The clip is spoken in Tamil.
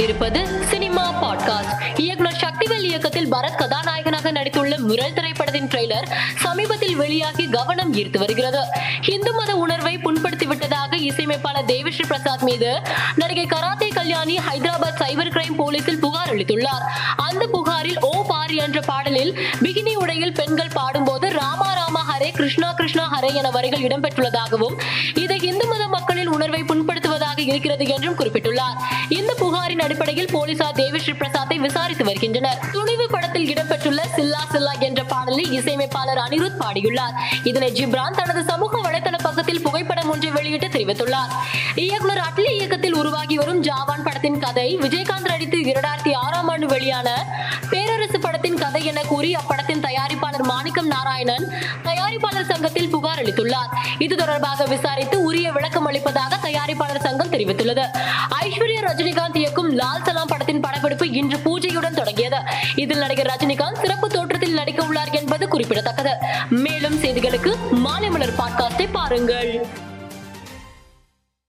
கொண்டிருப்பது சினிமா பாட்காஸ்ட். இயக்குனர் சக்திவேல் இயக்கத்தில் பரத் கதாநாயகனாக நடித்துள்ள முரல் திரைப்படத்தின் ட்ரெய்லர் சமீபத்தில் வெளியாகி கவனம் ஈர்த்து வருகிறது. இந்து மத உணர்வை புண்படுத்தி விட்டதாக இசையமைப்பாளர் தேவிஸ்ரீ பிரசாத் மீது நடிகை karate Kalyani Hyderabad cyber crime போலீசில் புகார் அளித்துள்ளார். அந்த புகாரில் ஓ பாரி என்ற பாடலில் பிகினி உடையில் பெண்கள் பாடும்போது ராமா ராமா ஹரே கிருஷ்ணா கிருஷ்ணா ஹரே என வரிகள் இடம்பெற்றுள்ளதாகவும் இது இந்து மத மக்களின் உணர்வை புண்படுத்துவதாக இருக்கிறது என்றும் குறிப்பிட்டுள்ளார். இந்த புகாரின் அடிப்படையில் போலீசார் தேவிஸ்ரீ பிரசாத்தை விசாரித்து வருகின்றனர். துணிவு படத்தில் இடம்பெற்றுள்ள சில்லா சில்லா என்ற பாடலை இசையமைப்பாளர் அனிருத் பாடியுள்ளார். இதனை ஜிப்ரான் தனது சமூக வலைதள பக்கத்தில் புகைப்படம் ஒன்றை வெளியிட்டு தெரிவித்துள்ளார். இயக்குனர் அட்லி இயக்கத்தில் உருவாகி வரும் ஜாவான் படத்தின் கதை விஜயகாந்த் நடித்து இரண்டாயிரத்தி ஆறாம் ஆண்டு வெளியான பேரரசு படத்தின் கதை என கூறி அப்படத்தின் தயாரிப்பாளர் மாணிக்கம் நாராயணன் தயாரிப்பாளர் சங்கத்தில் புகார் அளித்துள்ளார். இது தொடர்பாக விசாரித்து உரிய விளக்கம் தெரிவித்துள்ளது. ஐஸ்வர்யா ரஜினிகாந்த் இயக்கும் லால் சலாம் படத்தின் படப்பிடிப்பு இன்று பூஜையுடன் தொடங்கியது. இதில் நடிகர் ரஜினிகாந்த் சிறப்பு தோற்றத்தில் நடிக்க உள்ளார் என்பது குறிப்பிடத்தக்கது. மேலும் செய்திகளுக்கு மாலை மலர் பாட்காஸ்டை பாருங்கள்.